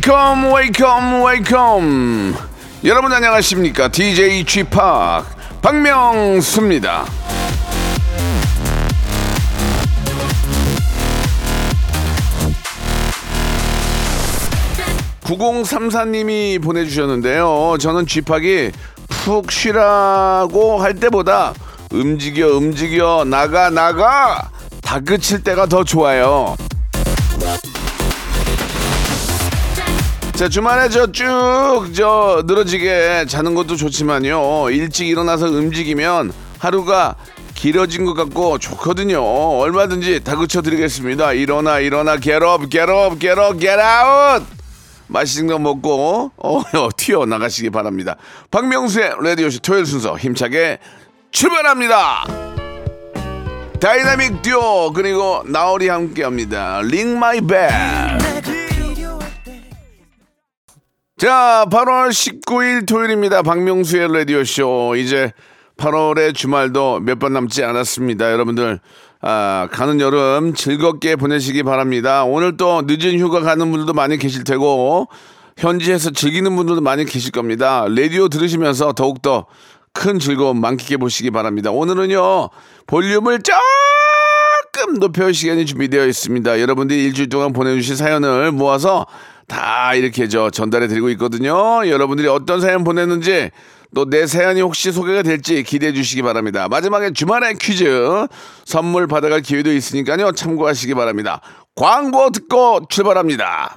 Wake up wake up wake up 여러분 안녕하십니까 DJ 쥐팍 박명수입니다 9034님이 보내주셨는데요. 저는 쥐팍이 푹 쉬라고 할 때보다 움직여 움직여 나가 나가 다그칠 때가 더 좋아요. 자 주말에 저 쭉 저 늘어지게 자는 것도 좋지만요 일찍 일어나서 움직이면 하루가 길어진 것 같고 좋거든요 얼마든지 다그쳐 드리겠습니다 일어나 일어나 get up, get out 맛있는 거 먹고 어, 튀어 나가시기 바랍니다. 박명수의 라디오쇼 토요일 순서 힘차게 출발합니다. 다이나믹 듀오 그리고 나얼이 함께 합니다. Ring My Bell. 자, 8월 19일 토요일입니다. 박명수의 라디오쇼 이제 8월의 주말도 몇 번 남지 않았습니다. 여러분들 아, 가는 여름 즐겁게 보내시기 바랍니다. 오늘 또 늦은 휴가 가는 분들도 많이 계실 테고 현지에서 즐기는 분들도 많이 계실 겁니다. 라디오 들으시면서 더욱더 큰 즐거움 만끽해 보시기 바랍니다. 오늘은요 볼륨을 조금 높여 시간이 준비되어 있습니다. 여러분들이 일주일 동안 보내주신 사연을 모아서 다 이렇게 저 전달해 드리고 있거든요. 여러분들이 어떤 사연 보냈는지 또 내 사연이 혹시 소개가 될지 기대해 주시기 바랍니다. 마지막에 주말에 퀴즈 선물 받아갈 기회도 있으니까요. 참고하시기 바랍니다. 광고 듣고 출발합니다.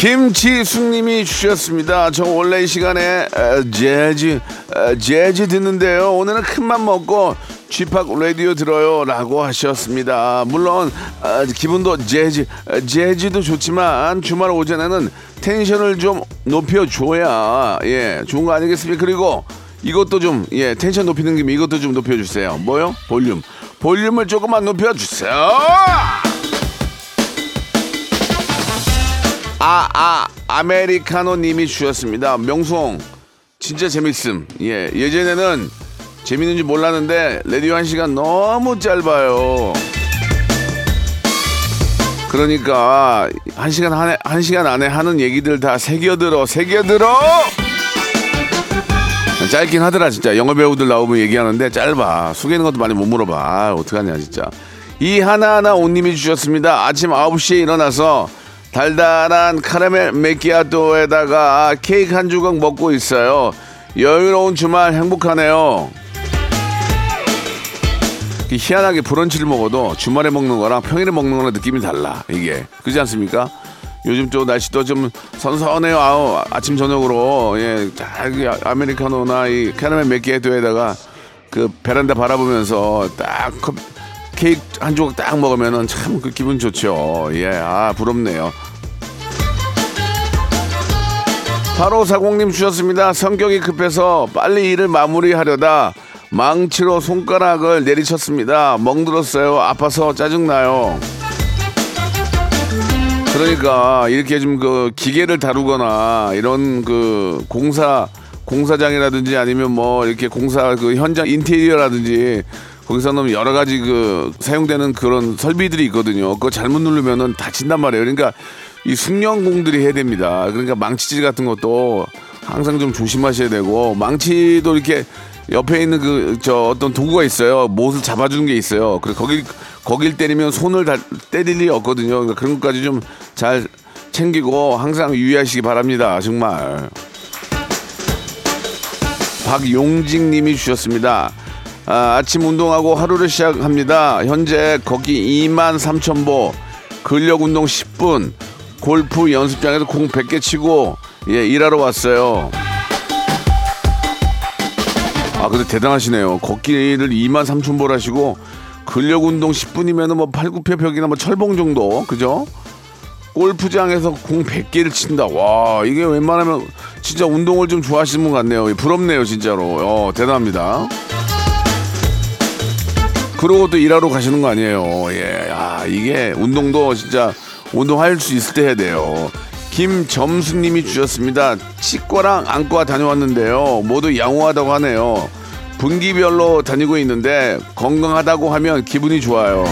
김지숙님이 주셨습니다. 저 원래 이 시간에 에, 재즈 에, 재즈 듣는데요. 오늘은 큰맘 먹고 쥐팍 라디오 들어요라고 하셨습니다. 물론 아, 기분도 재즈 에, 재즈도 좋지만 주말 오전에는 텐션을 좀 높여줘야 예 좋은 거 아니겠습니까? 그리고 이것도 좀 예 텐션 높이는 김에 이것도 좀 높여주세요. 뭐요? 볼륨 볼륨을 조금만 높여주세요. 아, 아, 아메리카노 님이 주셨습니다. 명송, 진짜 재밌음. 예, 예전에는 재밌는지 몰랐는데, 레디오 한 시간 너무 짧아요. 그러니까, 한 시간 안에, 한 시간 안에 하는 얘기들 다 새겨들어, 새겨들어! 짧긴 하더라, 진짜. 영어 배우들 나오면 얘기하는데 짧아. 숙이는 것도 많이 못 물어봐. 아, 어떡하냐, 진짜. 이 하나하나 옷님이 주셨습니다. 아침 9시에 일어나서 달달한 카라멜 메키아토에다가 케이크 한 조각 먹고 있어요. 여유로운 주말 행복하네요. 희한하게 브런치를 먹어도 주말에 먹는 거랑 평일에 먹는 거랑 느낌이 달라. 이게 그렇지 않습니까? 요즘 또 날씨도 좀 선선해요. 아우, 아침 저녁으로 예, 딱 아메리카노나 이 카라멜 메키아토에다가 그 베란다 바라보면서 딱 컵, 케이크 한 조각 딱 먹으면은 참그 기분 좋죠. 예, 아 부럽네요. 8540님 주셨습니다. 성격이 급해서 빨리 일을 마무리하려다 망치로 손가락을 내리쳤습니다. 멍들었어요. 아파서 짜증나요. 그러니까 이렇게 좀 그 기계를 다루거나 이런 그 공사 공사장이라든지 아니면 뭐 이렇게 공사 그 현장 인테리어라든지 거기서는 여러 가지 그 사용되는 그런 설비들이 있거든요. 그거 잘못 누르면은 다친단 말이에요. 그러니까 이 숙련공들이 해야 됩니다. 그러니까 망치질 같은 것도 항상 좀 조심하셔야 되고 망치도 이렇게 옆에 있는 그 저 어떤 도구가 있어요. 못을 잡아주는 게 있어요. 그래 거기 거길 때리면 손을 다 때릴 일이 없거든요. 그러니까 그런 것까지 좀 잘 챙기고 항상 유의하시기 바랍니다. 정말. 박용직님이 주셨습니다. 아, 아침 운동하고 하루를 시작합니다. 현재 걷기 2만 3천 보, 근력 운동 10분, 골프 연습장에서 공 100개 치고 예, 일하러 왔어요. 아, 근데 대단하시네요. 걷기를 2만 3천 보를 하시고 근력 운동 10분이면은 뭐 팔굽혀펴기나 뭐 철봉 정도, 그죠? 골프장에서 공 100개를 친다. 와, 이게 웬만하면 진짜 운동을 좀 좋아하시는 분 같네요. 부럽네요, 진짜로. 어, 대단합니다. 그러고 또 일하러 가시는 거 아니에요. 예, 아, 이게 운동도 진짜 운동할 수 있을 때 해야 돼요. 김점수님이 주셨습니다. 치과랑 안과 다녀왔는데요. 모두 양호하다고 하네요. 분기별로 다니고 있는데 건강하다고 하면 기분이 좋아요.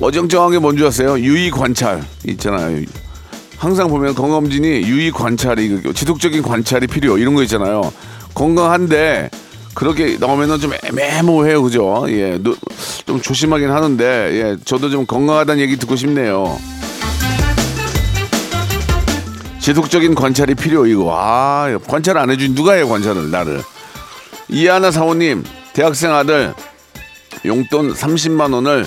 어정쩡한 게 뭔지 아세요? 유의 관찰 있잖아요. 항상 보면 건강검진이 유의 관찰이 지속적인 관찰이 필요 이런 거 있잖아요. 건강한데 그렇게 나오면은 좀 애매모해요, 그죠? 예, 노- 좀 조심하긴 하는데 예, 저도 좀 건강하다는 얘기 듣고 싶네요. 지속적인 관찰이 필요 이거. 아, 관찰 안 해준 누가 해요 관찰을 나를. 이하나 사모님 대학생 아들 용돈 30만 원을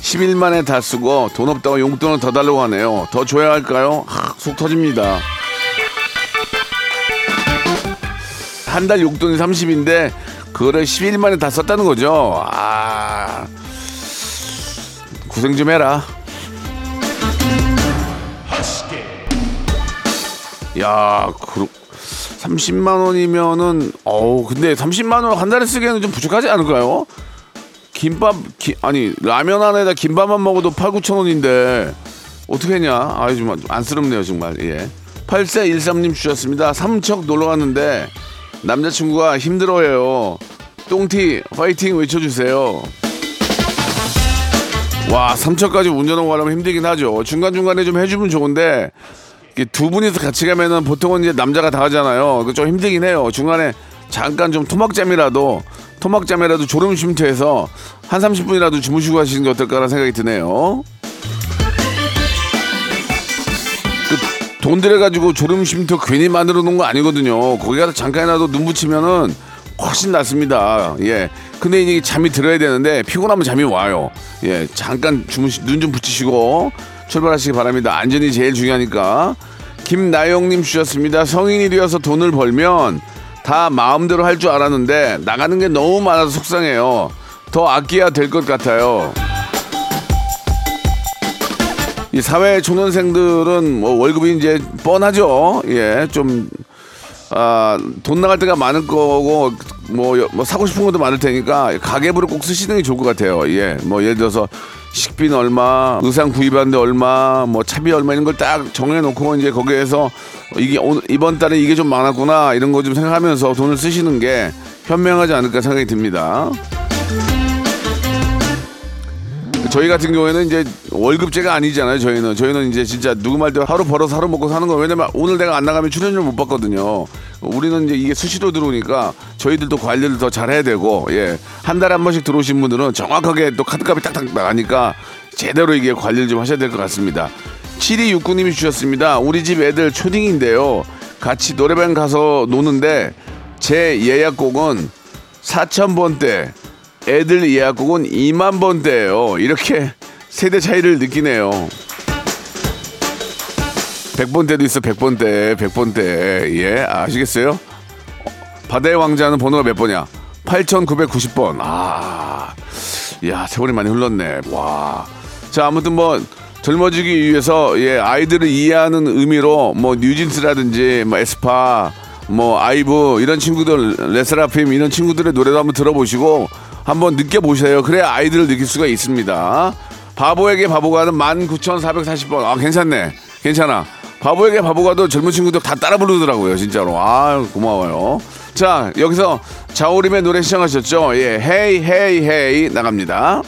10일 만에 다 쓰고 돈 없다고 용돈을 더 달라고 하네요. 더 줘야 할까요? 하, 속 터집니다. 한 달 용돈이 30인데 그거를 10일 만에 다 썼다는 거죠. 아 고생 좀 해라. 야, 그 30만 원이면은 어우 근데 30만 원 한 달에 쓰기에는 좀 부족하지 않을까요? 김밥 기- 아니 라면 안에다 김밥만 먹어도 8, 9천 원인데 어떻게 했냐? 아 정말 안쓰럽네요 정말. 예. 8413님 주셨습니다. 삼척 놀러 갔는데 남자친구가 힘들어해요. 똥티 파이팅 외쳐주세요. 와 삼척까지 운전하고 가려면 힘들긴 하죠. 중간 중간에 좀 해주면 좋은데 두 분이서 같이 가면은 보통은 이제 남자가 다 하잖아요. 그좀 힘들긴 해요. 중간에 잠깐 좀 토막잠이라도 토막잠이라도 졸음 쉼터에서 한 30분이라도 주무시고 가시는 게 어떨까라는 생각이 드네요. 돈 들여가지고 졸음 쉼터 괜히 만들어 놓은 거 아니거든요. 거기 가서 잠깐이라도 눈 붙이면은 훨씬 낫습니다. 예. 근데 이게 잠이 들어야 되는데 피곤하면 잠이 와요. 예. 잠깐 주무시, 눈 좀 붙이시고 출발하시기 바랍니다. 안전이 제일 중요하니까. 김나영님 주셨습니다. 성인이 되어서 돈을 벌면 다 마음대로 할 줄 알았는데 나가는 게 너무 많아서 속상해요. 더 아껴야 될 것 같아요. 이 사회 초년생들은 뭐 월급이 이제 뻔하죠. 예, 좀, 아, 돈 나갈 때가 많을 거고, 뭐, 여- 뭐 사고 싶은 것도 많을 테니까 가계부를 꼭 쓰시는 게 좋을 것 같아요. 예, 뭐 예를 들어서 식비는 얼마, 의상 구입하는데 얼마, 뭐 차비 얼마 이런 걸 딱 정해놓고 이제 거기에서 이게 오늘, 이번 달에 이게 좀 많았구나 이런 거 좀 생각하면서 돈을 쓰시는 게 현명하지 않을까 생각이 듭니다. 저희 같은 경우에는 이제 월급제가 아니잖아요. 저희는 저희는 이제 진짜 누구 말대로 하루 벌어서 하루 먹고 사는 거 왜냐면 오늘 내가 안 나가면 출연료 못 받거든요. 우리는 이제 이게 수시로 들어오니까 저희들도 관리를 더 잘해야 되고 예한 달에 한 번씩 들어오신 분들은 정확하게 또 카드값이 딱딱 나가니까 제대로 이게 관리를 좀 하셔야 될 것 같습니다. 7269님이 주셨습니다. 우리 집 애들 초딩인데요. 같이 노래방 가서 노는데 제 예약곡은 4,000번대 애들 예약곡은 2만 번대예요. 이렇게 세대 차이를 느끼네요. 100번대도 있어. 100번대. 100번대. 예, 아시겠어요? 바다의 왕자는 번호가 몇 번이야? 8,990번. 아. 야, 세월이 많이 흘렀네. 와. 자, 아무튼 뭐 젊어지기 위해서 예, 아이들을 이해하는 의미로 뭐 뉴진스라든지 뭐 에스파 뭐 아이브 이런 친구들 레스라핌 이런 친구들의 노래도 한번 들어보시고 한번 느껴보세요. 그래야 아이들을 느낄 수가 있습니다. 바보에게 바보가는 19,440번. 아, 괜찮네. 괜찮아. 바보에게 바보가도 젊은 친구들 다 따라 부르더라고요. 진짜로. 아, 고마워요. 자, 여기서 자우림의 노래 시청하셨죠? 예, 헤이, 헤이, 헤이 나갑니다.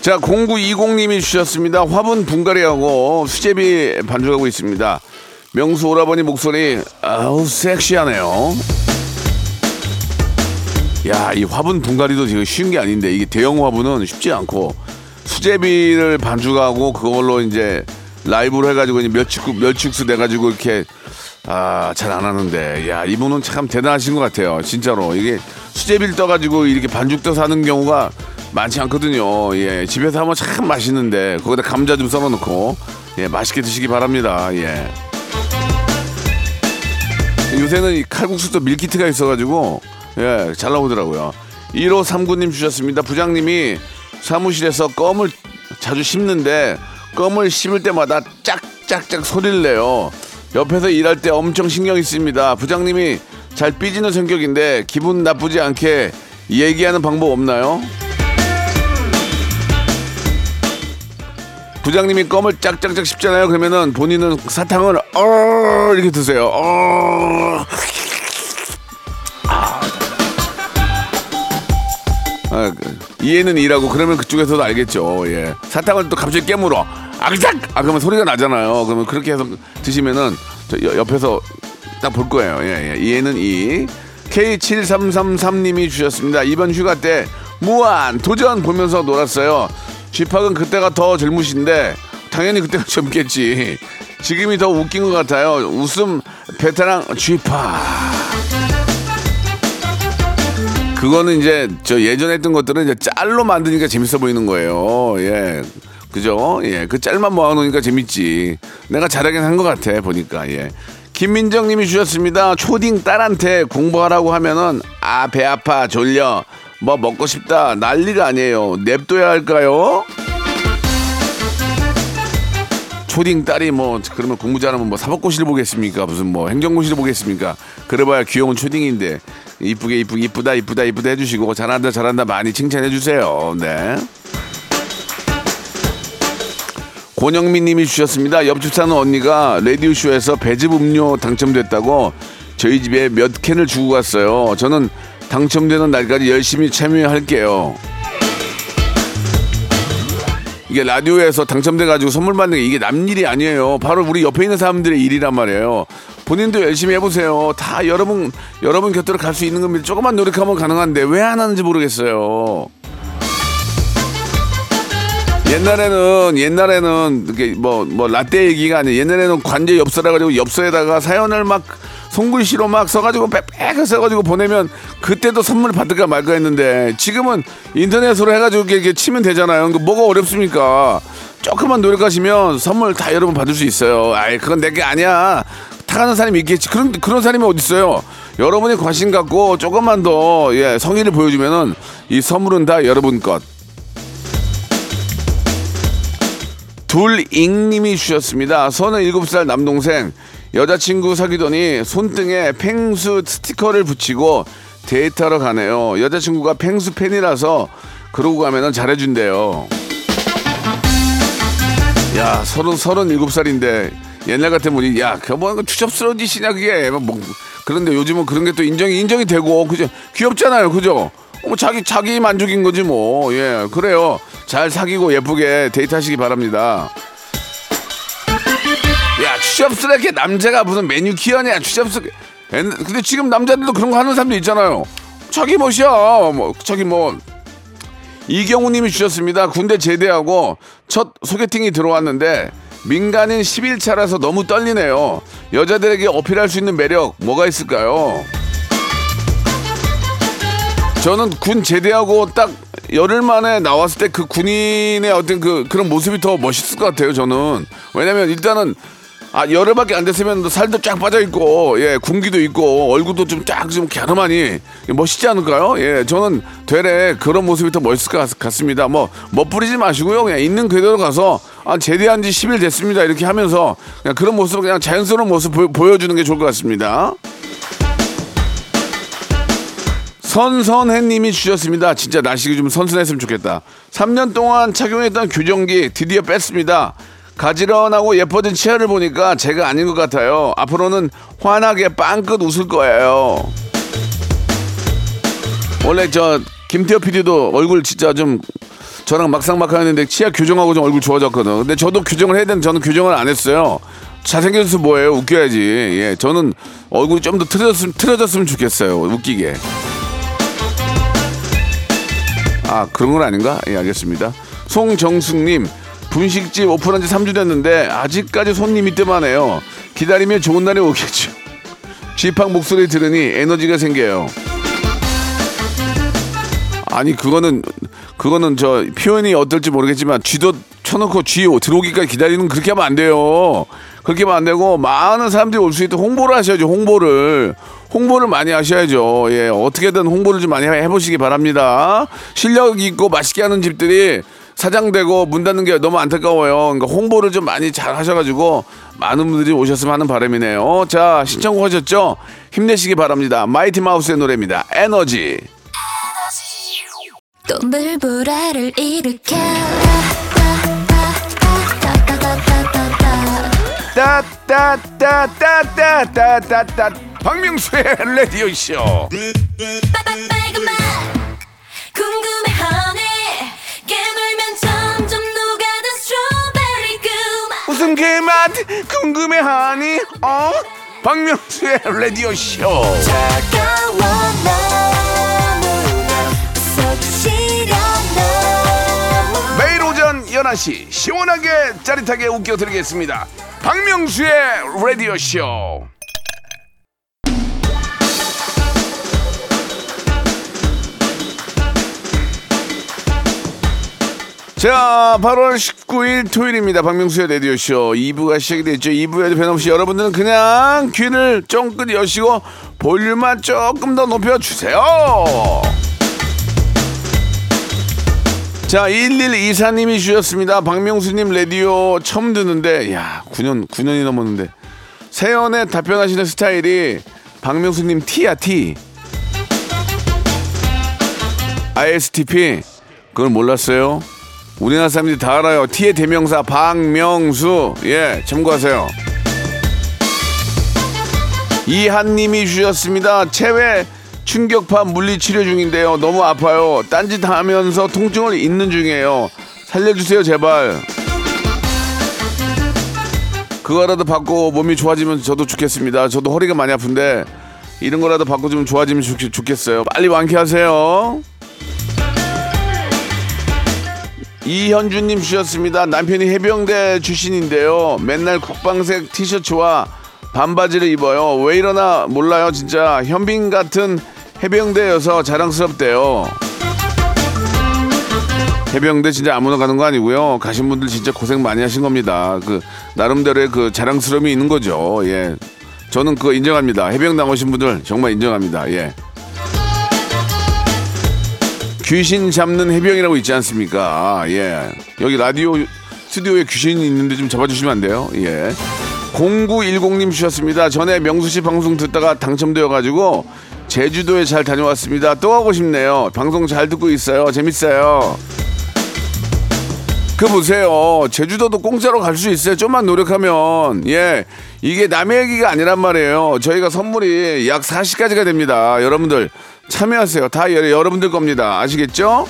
자, 0920님이 주셨습니다. 화분 분갈이하고 수제비 반죽하고 있습니다. 명수 오라버니 목소리, 아우, 섹시하네요. 야, 이 화분 분갈이도 지금 쉬운 게 아닌데, 이게 대형 화분은 쉽지 않고, 수제비를 반죽하고 그걸로 이제 라이브로 해가지고 멸치국 멸치국수 내가지고 이렇게 아 잘 안 하는데. 야 이분은 참 대단하신 것 같아요 진짜로. 이게 수제비를 떠가지고 이렇게 반죽 떠서 하는 경우가 많지 않거든요. 예 집에서 하면 참 맛있는데 거기다 감자 좀 썰어놓고 예 맛있게 드시기 바랍니다. 예 요새는 이 칼국수도 밀키트가 있어가지고 예 잘 나오더라고요. 1호 3구님 주셨습니다. 부장님이 사무실에서 껌을 자주 씹는데 껌을 씹을 때마다 짝짝짝 소리를 내요. 옆에서 일할 때 엄청 신경이 씁니다. 부장님이 잘 삐지는 성격인데 기분 나쁘지 않게 얘기하는 방법 없나요? 부장님이 껌을 짝짝짝 씹잖아요 그러면은 본인은 사탕을 어 이렇게 드세요 어 아, 그, 이해는 이라고 그러면 그쪽에서도 알겠죠. 예. 사탕을 또 갑자기 깨물어. 아그작! 아, 그러면 소리가 나잖아요. 그러면 그렇게 해서 드시면은 저 여- 옆에서 딱 볼 거예요. 예, 예. 이해는 이. K7333님이 주셨습니다. 이번 휴가 때 무한 도전 보면서 놀았어요. 쥐팍은 그때가 더 젊으신데 당연히 그때가 젊겠지. 지금이 더 웃긴 것 같아요. 웃음 베테랑 쥐팍. 그거는 이제 저 예전에 했던 것들은 이제 짤로 만드니까 재밌어 보이는 거예요. 예. 그죠? 예. 그 짤만 모아놓으니까 재밌지. 내가 잘하긴 한 것 같아, 보니까. 예. 김민정 님이 주셨습니다. 초딩 딸한테 공부하라고 하면은, 아, 배 아파, 졸려, 뭐 먹고 싶다, 난리가 아니에요. 냅둬야 할까요? 초딩 딸이 뭐 그러면 공부 잘하면 뭐 사법고시를 보겠습니까? 무슨 뭐 행정고시를 보겠습니까? 그래봐야 귀여운 초딩인데 이쁘게 이쁘게 이쁘다 이쁘다 이쁘다 해주시고 잘한다 잘한다 많이 칭찬해 주세요. 네. 권영민님이 주셨습니다. 옆집 사는 언니가 라디오 쇼에서 배즙 음료 당첨됐다고 저희 집에 몇 캔을 주고 갔어요. 저는 당첨되는 날까지 열심히 참여할게요. 이게 라디오에서 당첨돼가지고 선물 받는 게 이게 남 일이 아니에요. 바로 우리 옆에 있는 사람들의 일이란 말이에요. 본인도 열심히 해보세요. 다 여러분 여러분 곁으로 갈 수 있는 겁니다. 조금만 노력하면 가능한데 왜 안 하는지 모르겠어요. 옛날에는 옛날에는 이게 뭐 뭐 라떼 얘기가 아니에요. 옛날에는 관제 엽서라 가지고 엽서에다가 사연을 막 손글씨로 막 써가지고 빽빽하게 써가지고 보내면 그때도 선물 받을까 말까 했는데 지금은 인터넷으로 해가지고 이렇게, 치면 되잖아요. 그 뭐가 어렵습니까? 조금만 노력하시면 선물 다 여러분 받을 수 있어요. 아이 그건 내게 아니야. 타가는 사람이 있겠지. 그런 그런 사람이 어디 있어요? 여러분이 관심 갖고 조금만 더 예, 성의를 보여주면은 이 선물은 다 여러분 것. 둘잉님이 주셨습니다. 서른 일곱 살 남동생 여자친구 사귀더니 손등에 펭수 스티커를 붙이고 데이트하러 가네요. 여자친구가 펭수 팬이라서 그러고 가면은 잘해준대요. 야 서른 서른 일곱 살인데 옛날 같으면 우리 야 그뭐 추접스러운 짓이냐 그게 뭐 그런데 요즘은 그런 게 또 인정이 인정이 되고 그죠 귀엽잖아요 그죠 뭐 자기 자기 만족인 거지 뭐 예 그래요 잘 사귀고 예쁘게 데이트하시기 바랍니다. 야 추접스럽게 남자가 무슨 매니큐어냐 추접스럽게 옛날- 근데 지금 남자들도 그런 거 하는 사람도 있잖아요. 자기 멋이야 뭐 자기 뭐 이경우님이 주셨습니다. 군대 제대하고 첫 소개팅이 들어왔는데 민간인 11차라서 너무 떨리네요. 여자들에게 어필할 수 있는 매력 뭐가 있을까요? 저는 군 제대하고 딱 열흘 만에 나왔을 때 그 군인의 어떤 그 그런 모습이 더 멋있을 것 같아요. 저는 왜냐면 일단은 아 열흘밖에 안 됐으면 살도 쫙 빠져 있고 예 군기도 있고 얼굴도 좀 쫙좀 갸름하니 멋있지 않을까요? 예 저는 되레 그런 모습이 더 멋있을 것 같- 같습니다. 뭐 멋부리지 마시고요. 그냥 있는 그대로 가서 아 제대한 지 10일 됐습니다. 이렇게 하면서 그냥 그런 모습 그냥 자연스러운 모습 보, 보여주는 게 좋을 것 같습니다. 선선해님이 주셨습니다. 진짜 날씨가 좀 선선했으면 좋겠다. 3년 동안 착용했던 교정기 드디어 뺐습니다. 가지런하고 예뻐진 치아를 보니까 제가 아닌 것 같아요. 앞으로는 환하게 빵긋 웃을 거예요. 원래 저 김태호 PD도 얼굴 진짜 좀 저랑 막상막하였는데 치아 교정하고 좀 얼굴 좋아졌거든. 근데 저도 교정을 해야 되는데 저는 교정을 안 했어요. 잘생겨서 뭐예요? 웃겨야지. 예, 저는 얼굴이 좀 더 틀어졌으면, 틀어졌으면 좋겠어요. 웃기게. 아 그런 건 아닌가? 예 알겠습니다. 송정숙님 분식집 오픈한 지 3주 됐는데 아직까지 손님이 뜸하네요. 기다리면 좋은 날이 오겠죠. 쥐팡 목소리 들으니 에너지가 생겨요. 아니 그거는 그거는 저 표현이 어떨지 모르겠지만 쥐도 쳐놓고 쥐 들어오기까지 기다리는 그렇게 하면 안 돼요. 그렇게 하면 안 되고 많은 사람들이 올 수 있도록 홍보를 하셔야죠. 홍보를 홍보를 많이 하셔야죠. 예 어떻게든 홍보를 좀 많이 해보시기 바랍니다. 실력 있고 맛있게 하는 집들이 사장되고 문 닫는 게 너무 안타까워요. 그러니까 홍보를 좀 많이 잘 하셔가지고 많은 분들이 오셨으면 하는 바람이네요. 자 신청곡 하셨죠? 힘내시기 바랍니다. 마이티 마우스의 노래입니다. 에너지. 또 물보라를 일으켜 따따따따따따따따 박명수의 라디오 쇼. 궁금 무슨 그 맛 궁금해하니? 어? 박명수의 라디오 쇼. 매일 오전 11시 시원하게 짜릿하게 웃겨드리겠습니다. 박명수의 라디오 쇼. 자, 8월 19일 토요일입니다. 박명수의 라디오쇼 2부가 시작이 됐죠. 2부에도 변함없이 여러분들은 그냥 귀를 쫑긋 여시고 볼륨만 조금 더 높여주세요. 자, 1124님이 주셨습니다. 박명수님 라디오 처음 듣는데, 야, 9년, 9년이 넘었는데. 세연에 답변하시는 스타일이 박명수님 T야, T. ISTP. 그걸 몰랐어요? 우리나라 사람들이 다 알아요. T의 대명사 박명수. 예, 참고하세요. 이한님이 주셨습니다. 체외 충격파 물리 치료 중인데요. 너무 아파요. 딴짓 하면서 통증을 잊는 중이에요. 살려주세요, 제발. 그거라도 받고 몸이 좋아지면 저도 좋겠습니다. 저도 허리가 많이 아픈데 이런 거라도 받고 좀 좋아지면 좋, 좋겠어요. 빨리 완쾌하세요. 이현주님 주셨습니다. 남편이 해병대 출신인데요. 맨날 국방색 티셔츠와 반바지를 입어요. 왜 이러나 몰라요, 진짜. 현빈 같은 해병대여서 자랑스럽대요. 해병대 진짜 아무나 가는 거 아니고요. 가신 분들 진짜 고생 많이 하신 겁니다. 그 나름대로의 그 자랑스러움이 있는 거죠. 예. 저는 그거 인정합니다. 해병 나오신 분들 정말 인정합니다. 예. 귀신 잡는 해병이라고 있지 않습니까? 예. 여기 라디오 스튜디오에 귀신이 있는데 좀 잡아주시면 안 돼요? 예. 0910님 주셨습니다. 전에 명수 씨 방송 듣다가 당첨되어가지고 제주도에 잘 다녀왔습니다. 또 가고 싶네요. 방송 잘 듣고 있어요. 재밌어요. 그 보세요. 제주도도 공짜로 갈 수 있어요. 좀만 노력하면. 예. 이게 남의 얘기가 아니란 말이에요. 저희가 선물이 약 40가지가 됩니다. 여러분들 참여하세요. 다 여- 여러분들 겁니다. 아시겠죠?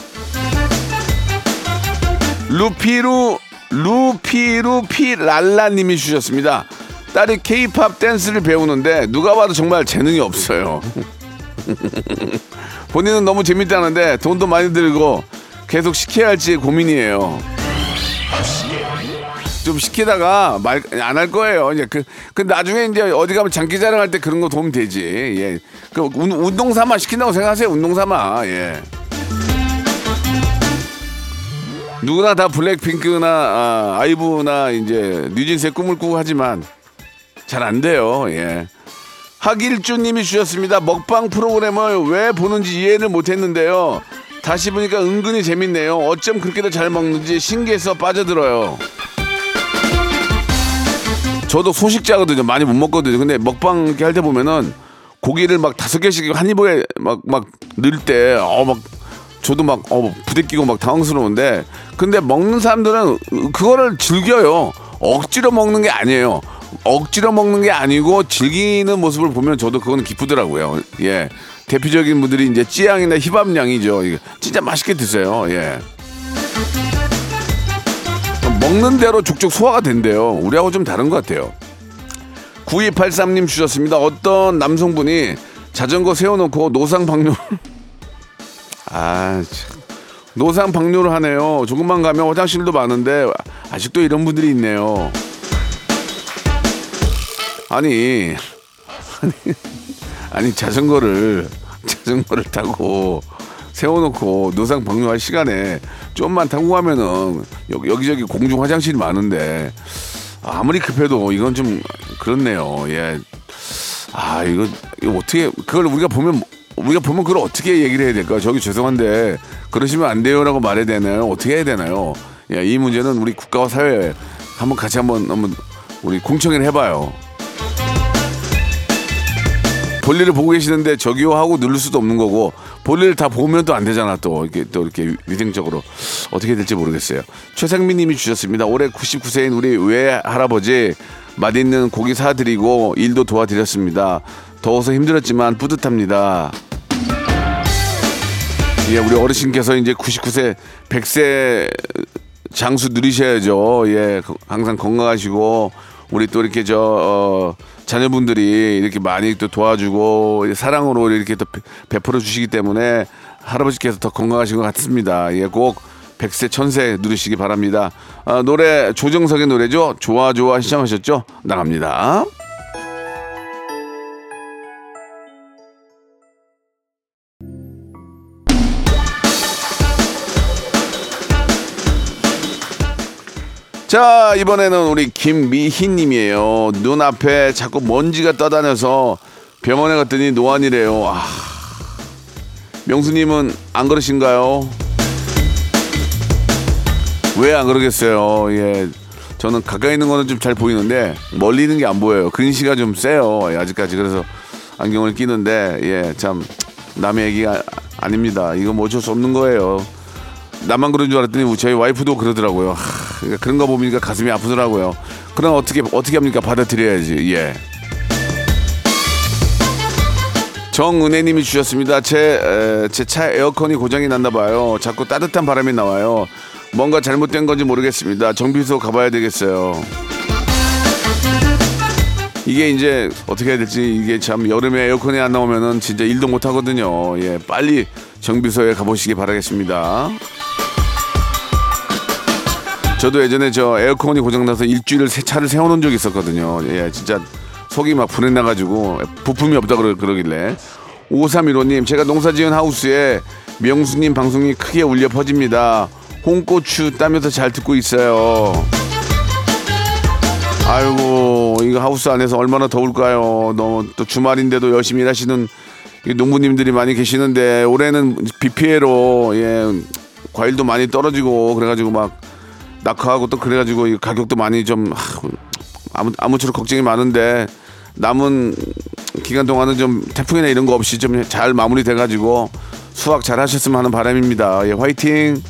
루피루 루피루피 랄라님이 주셨습니다. 딸이 케이팝 댄스를 배우는데 누가 봐도 정말 재능이 없어요. 본인은 너무 재밌다는데 돈도 많이 들고 계속 시켜야 할지 고민이에요. 좀 시키다가 말 안 할 거예요. 이제 그, 그 나중에 이제 어디 가면 장기 자랑할 때 그런 거 도움 되지. 예. 그 운, 운동 삼아 시킨다고 생각하세요. 운동 삼아. 예. 누구나 다 블랙핑크나 아, 아이브나 이제 뉴진스의 꿈을 꾸고 하지만 잘 안 돼요. 예. 하길주님이 주셨습니다. 먹방 프로그램을 왜 보는지 이해를 못했는데요. 다시 보니까 은근히 재밌네요. 어쩜 그렇게도 잘 먹는지 신기해서 빠져들어요. 저도 소식자거든요. 많이 못 먹거든요. 근데 먹방 이렇게 할 때 보면은 고기를 막 다섯 개씩 한 입에 막 막 넣을 때 어 막 저도 막 어 부대끼고 막 당황스러운데 근데 먹는 사람들은 그거를 즐겨요. 억지로 먹는 게 아니에요. 억지로 먹는 게 아니고 즐기는 모습을 보면 저도 그거는 기쁘더라고요. 예. 대표적인 분들이 이제 찌양이나. 이게 진짜 맛있게 드세요. 예. 먹는 대로 족족 소화가 된대요. 우리하고 좀 다른 것 같아요. 9283님 주셨습니다. 어떤 남성분이 자전거 세워놓고 노상 방뇨. 아, 참. 노상 방뇨를 하네요. 조금만 가면 화장실도 많은데 아직도 이런 분들이 있네요. 아니, 아니, 아니 자전거를 자전거를 타고 세워놓고 노상 방뇨할 시간에 좀만 타고 가면은 여기, 여기저기 공중 화장실이 많은데 아무리 급해도 이건 좀 그렇네요. 예. 아 이거, 이거 어떻게 그걸 우리가 보면 우리가 보면 그걸 어떻게 얘기를 해야 될까? 저기 죄송한데 그러시면 안 돼요라고 말해야 되나요? 어떻게 해야 되나요? 예, 이 문제는 우리 국가와 사회 한번 같이 한번 한번 우리 공청회를 해봐요. 볼일을 보고 계시는데 저기요 하고 누를 수도 없는 거고 볼일을 다 보면 또 안 되잖아 또 이렇게 또 이렇게 위생적으로 어떻게 될지 모르겠어요. 최상민님이 주셨습니다. 올해 99세인 우리 외 할아버지 맛있는 고기 사드리고 일도 도와드렸습니다. 더워서 힘들었지만 뿌듯합니다. 예, 우리 어르신께서 이제 99세, 100세 장수 누리셔야죠. 예, 거- 항상 건강하시고 우리 또 이렇게 저 어, 자녀분들이 이렇게 많이 또 도와주고 사랑으로 이렇게 또 베- 베풀어 주시기 때문에 할아버지께서 더 건강하신 것 같습니다. 예, 꼭 백세 천세 누리시기 바랍니다. 아, 노래 조정석의 노래죠. 좋아 좋아 시청하셨죠? 나갑니다. 자 이번에는 우리 김미희 님이에요. 눈앞에 자꾸 먼지가 떠다녀서 병원에 갔더니 노안이래요. 아, 명수님은 안 그러신가요? 왜 안 그러겠어요? 예, 저는 가까이 있는 거는 좀 잘 보이는데 멀리 있는 게 안 보여요. 근시가 좀 세요. 예, 아직까지 그래서 안경을 끼는데 예, 참 남의 얘기가 아닙니다. 이거 뭐 어쩔 수 없는 거예요. 나만 그런 줄 알았더니 저희 와이프도 그러더라고요. 하, 그러니까 그런 거 보니까 가슴이 아프더라고요. 그럼 어떻게 어떻게 합니까? 받아들여야지. 예. 정은혜님이 주셨습니다. 제 제 차 에어컨이 고장이 났나 봐요. 자꾸 따뜻한 바람이 나와요. 뭔가 잘못된 건지 모르겠습니다. 정비소 가봐야 되겠어요. 이게 이제 어떻게 해야 될지 이게 참 여름에 에어컨이 안 나오면은 진짜 일도 못 하거든요. 예, 빨리 정비소에 가보시기 바라겠습니다. 저도 예전에 저 에어컨이 고장나서 일주일을 새 차를 세워놓은 적이 있었거든요. 예, 진짜 속이 막 불이 나가지고 부품이 없다 그러, 그러길래 5315님 제가 농사지은 하우스에 명수님 방송이 크게 울려 퍼집니다. 홍고추 따면서 잘 듣고 있어요. 아이고 이거 하우스 안에서 얼마나 더울까요? 너무 또 주말인데도 열심히 일하시는 이 농부님들이 많이 계시는데 올해는 비 피해로 예 과일도 많이 떨어지고 그래가지고 막 낙하하고 또 그래가지고 이 가격도 많이 좀 하, 아무 아무쪼록 걱정이 많은데 남은 기간 동안은 좀 태풍이나 이런 거 없이 좀 잘 마무리돼가지고 수확 잘 하셨으면 하는 바람입니다. 예 화이팅.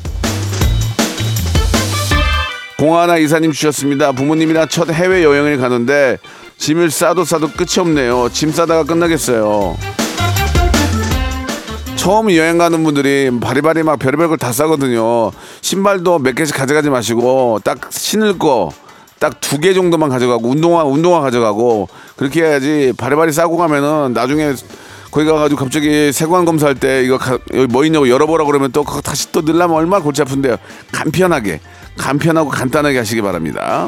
공하나 이사님 주셨습니다. 부모님이랑 첫 해외 여행을 가는데 짐을 싸도 싸도 끝이 없네요. 짐 싸다가 끝나겠어요. 처음 여행 가는 분들이 바리바리 막 별의별 걸 다 싸거든요. 신발도 몇 개씩 가져가지 마시고 딱 신을 거 딱 두 개 정도만 가져가고 운동화 운동화 가져가고 그렇게 해야지 바리바리 싸고 가면은 나중에 거기 가가지고 갑자기 세관 검사할 때 이거 가- 여기 뭐 있냐고 열어보라 그러면 또 그거 다시 또 넣으려면 얼마나 골치 아픈데요. 간편하게 간편하고 간단하게 하시기 바랍니다.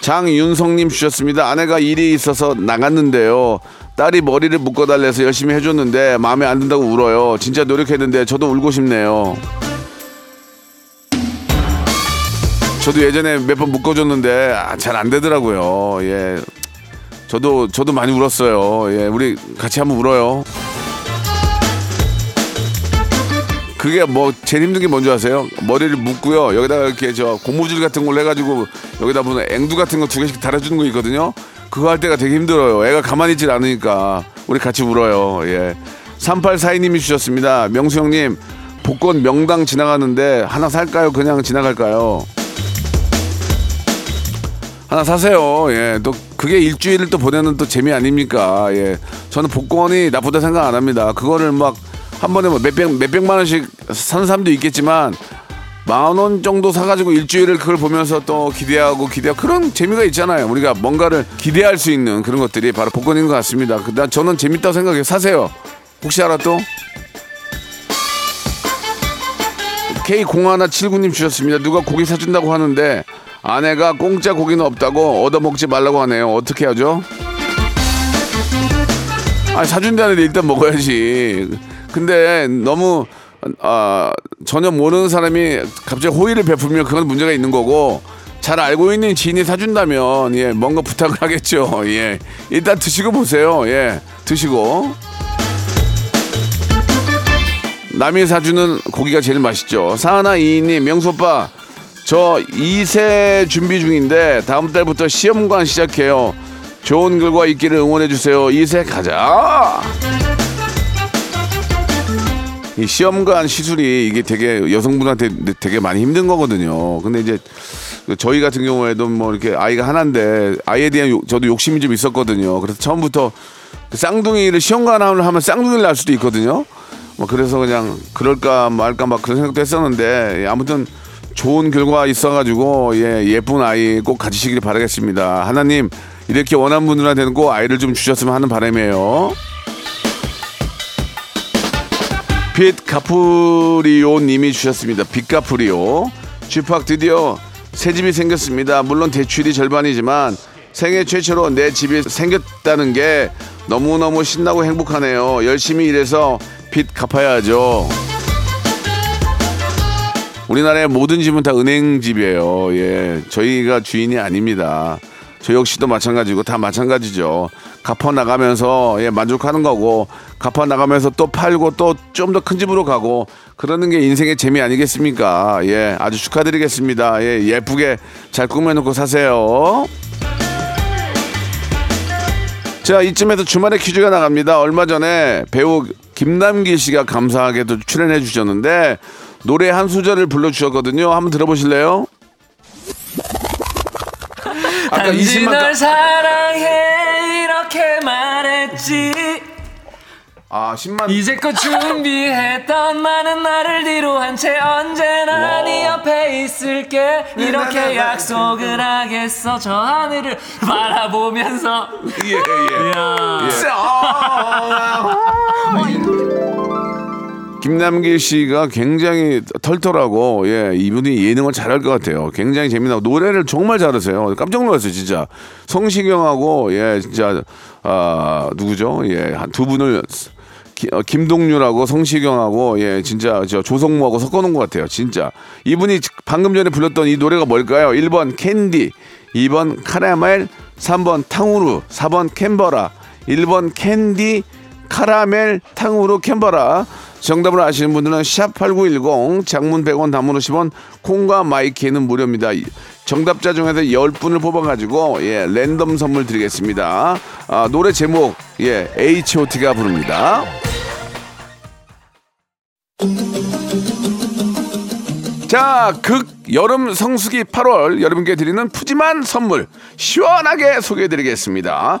장윤성님 주셨습니다. 아내가 일이 있어서 나갔는데요. 딸이 머리를 묶어달래서 열심히 해줬는데 마음에 안 든다고 울어요. 진짜 노력했는데 저도 울고 싶네요. 저도 예전에 몇 번 묶어줬는데 아, 잘 안 되더라고요. 예, 저도 저도 많이 울었어요. 예, 우리 같이 한번 울어요. 그게 뭐 제일 힘든 게 뭔지 아세요? 머리를 묶고요. 여기다가 이렇게 저 고무줄 같은 걸로 해가지고 여기다 보면 앵두 같은 거 두 개씩 달아주는 거 있거든요. 그거 할 때가 되게 힘들어요. 애가 가만히 있질 않으니까 우리 같이 울어요. 예. 3842님이 주셨습니다. 명수 형님 복권 명당 지나가는데 하나 살까요? 그냥 지나갈까요? 하나 사세요. 예. 또 그게 일주일을 또 보내는 또 재미 아닙니까? 예. 저는 복권이 나쁘다 생각 안 합니다. 그거를 막 한 번에 뭐 몇백 몇백만 원씩 사는 사람도 있겠지만 만 원 정도 사가지고 일주일을 그걸 보면서 또 기대하고 기대하고 그런 재미가 있잖아요. 우리가 뭔가를 기대할 수 있는 그런 것들이 바로 복권인 것 같습니다. 그- 난 저는 재밌다고 생각해요. 사세요. 혹시 알아 또? K0179님 주셨습니다. 누가 고기 사준다고 하는데 아내가 공짜 고기는 없다고 얻어먹지 말라고 하네요. 어떻게 하죠? 아 사준다는데 일단 먹어야지. 근데 너무 아 전혀 모르는 사람이 갑자기 호의를 베풀면 그건 문제가 있는 거고 잘 알고 있는 지인이 사준다면 예 뭔가 부탁을 하겠죠. 예 일단 드시고 보세요. 예 드시고 남이 사주는 고기가 제일 맛있죠. 사하나 이인님 명수 오빠 저 2세 준비 중인데 다음 달부터 시험관 시작해요. 좋은 결과 있기를 응원해 주세요. 2세 가자. 이 시험관 시술이 이게 되게 여성분한테 되게 많이 힘든 거거든요. 근데 이제 저희 같은 경우에도 뭐 이렇게 아이가 하나인데 아이에 대한 요- 저도 욕심이 좀 있었거든요. 그래서 처음부터 그 쌍둥이를 시험관을 하면 쌍둥이를 낳을 수도 있거든요. 뭐 그래서 그냥 그럴까 말까 막 그런 생각도 했었는데 예, 아무튼 좋은 결과 있어가지고 예 예쁜 아이 꼭 가지시길 바라겠습니다. 하나님 이렇게 원하는 분들한테는 꼭 아이를 좀 주셨으면 하는 바람이에요. 빛 카프리오 님이 주셨습니다. 빛 카프리오. 쥐팍 드디어 새 집이 생겼습니다. 물론 대출이 절반이지만 생애 최초로 내 집이 생겼다는 게 너무너무 신나고 행복하네요. 열심히 일해서 빚 갚아야죠. 우리나라의 모든 집은 다 은행집이에요. 예. 저희가 주인이 아닙니다. 저 역시도 마찬가지고 다 마찬가지죠. 갚아 나가면서 예, 만족하는 거고 갚아 나가면서 또 팔고 또 좀 더 큰 집으로 가고 그러는 게 인생의 재미 아니겠습니까? 예, 아주 축하드리겠습니다. 예, 예쁘게 잘 꾸며놓고 사세요. 자, 이쯤에서 주말에 퀴즈가 나갑니다. 얼마 전에 배우 김남길 씨가 감사하게도 출연해 주셨는데 노래 한 소절을 불러 주셨거든요. 한번 들어보실래요? 아까 단지 20만 널 가... 사랑해 이렇게 말했지 아 10만 이제껏 준비했던 많은 나를 뒤로 한 채 언제나 네 옆에 있을게 이렇게 약속을 하겠어 저 하늘을 바라보면서 예, 예. 이야. 김남길 씨가 굉장히 털털하고 예 이분이 예능을 잘할 것 같아요. 굉장히 재미나고 노래를 정말 잘하세요. 깜짝 놀랐어요 진짜. 성시경하고 예 진짜 아 누구죠? 예한 두 분을 기- 어, 김동률하고 성시경하고 예 진짜 저 조성모하고 섞어놓은 것 같아요 진짜 이분이 방금 전에 불렀던 이 노래가 뭘까요? 1번 캔디 2번 카라멜 3번 탕후루 4번 캔버라 1번 캔디 카라멜 탕후루 캔버라 정답을 아시는 분들은 샵8910 장문 100원 단문 50원 콩과 my K는 무료입니다. 이- 정답자 중에서 10분을 뽑아가지고 예 랜덤 선물 드리겠습니다. 아, 노래 제목 예 H.O.T가 부릅니다. 자, 극 여름 성수기 8월 여러분께 드리는 푸짐한 선물 시원하게 소개해 드리겠습니다.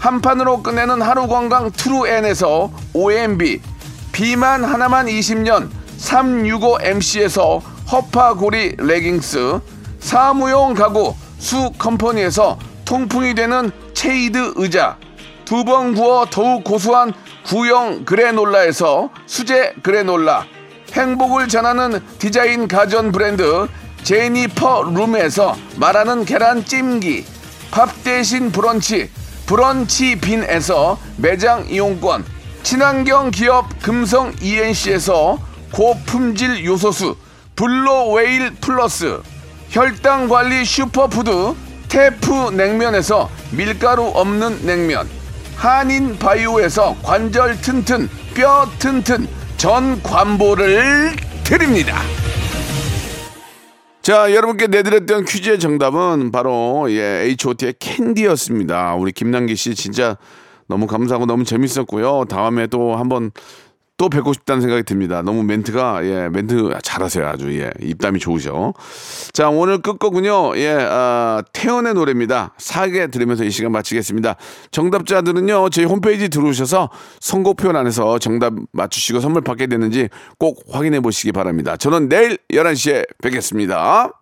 한 판으로 끝내는 하루 건강 트루엔에서 OMB 비만 하나만 20년 365MC에서 허파고리 레깅스 사무용 가구 수 컴퍼니에서 통풍이 되는 체이드 의자 두 번 구워 더욱 고소한 구형 그래놀라에서 수제 그래놀라 행복을 전하는 디자인 가전 브랜드 제니퍼 룸에서 말하는 계란 찜기 밥 대신 브런치 브런치 빈에서 매장 이용권 친환경 기업 금성 ENC에서 고품질 요소수 블로웨일 플러스 혈당 관리 슈퍼푸드 테프 냉면에서 밀가루 없는 냉면 한인 바이오에서 관절 튼튼 뼈 튼튼 전 관보를 드립니다. 자, 여러분께 내드렸던 퀴즈의 정답은 바로 예, H.O.T의 캔디였습니다. 우리 김남기 씨 진짜 너무 감사하고 너무 재밌었고요. 다음에 또 한번 또 뵙고 싶다는 생각이 듭니다. 너무 멘트가 예, 멘트 잘하세요. 아주 예, 입담이 좋으셔. 자, 오늘 끝거군요. 예, 아, 태연의 노래입니다. 사게 들으면서 이 시간 마치겠습니다. 정답자들은요. 저희 홈페이지 들어오셔서 선곡표 안에서 정답 맞추시고 선물 받게 되는지 꼭 확인해 보시기 바랍니다. 저는 내일 11시에 뵙겠습니다.